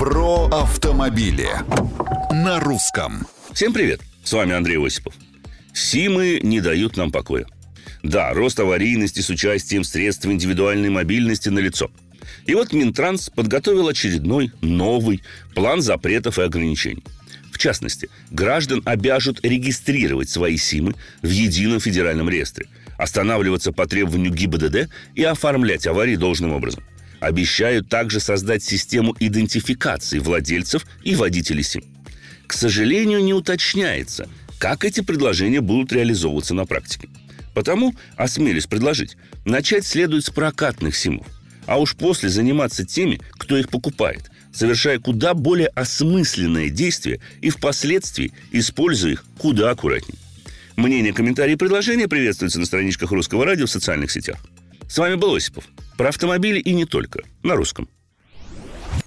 Про автомобили на русском. Всем привет! С вами Андрей Осипов. Симы не дают нам покоя. Да, рост аварийности с участием средств индивидуальной мобильности налицо. И вот Минтранс подготовил очередной, новый план запретов и ограничений. В частности, граждан обяжут регистрировать свои СИМы в едином федеральном реестре, останавливаться по требованию ГИБДД и оформлять аварии должным образом – Обещают также создать систему идентификации владельцев и водителей СИМ. К сожалению, не уточняется, как эти предложения будут реализовываться на практике. Потому, осмелюсь предложить, начать следует с прокатных СИМов, а уж после заниматься теми, кто их покупает, совершая куда более осмысленные действия и впоследствии используя их куда аккуратнее. Мнения, комментарии и предложения приветствуются на страничках Русского радио в социальных сетях. С вами был Осипов. Про автомобили и не только. На русском.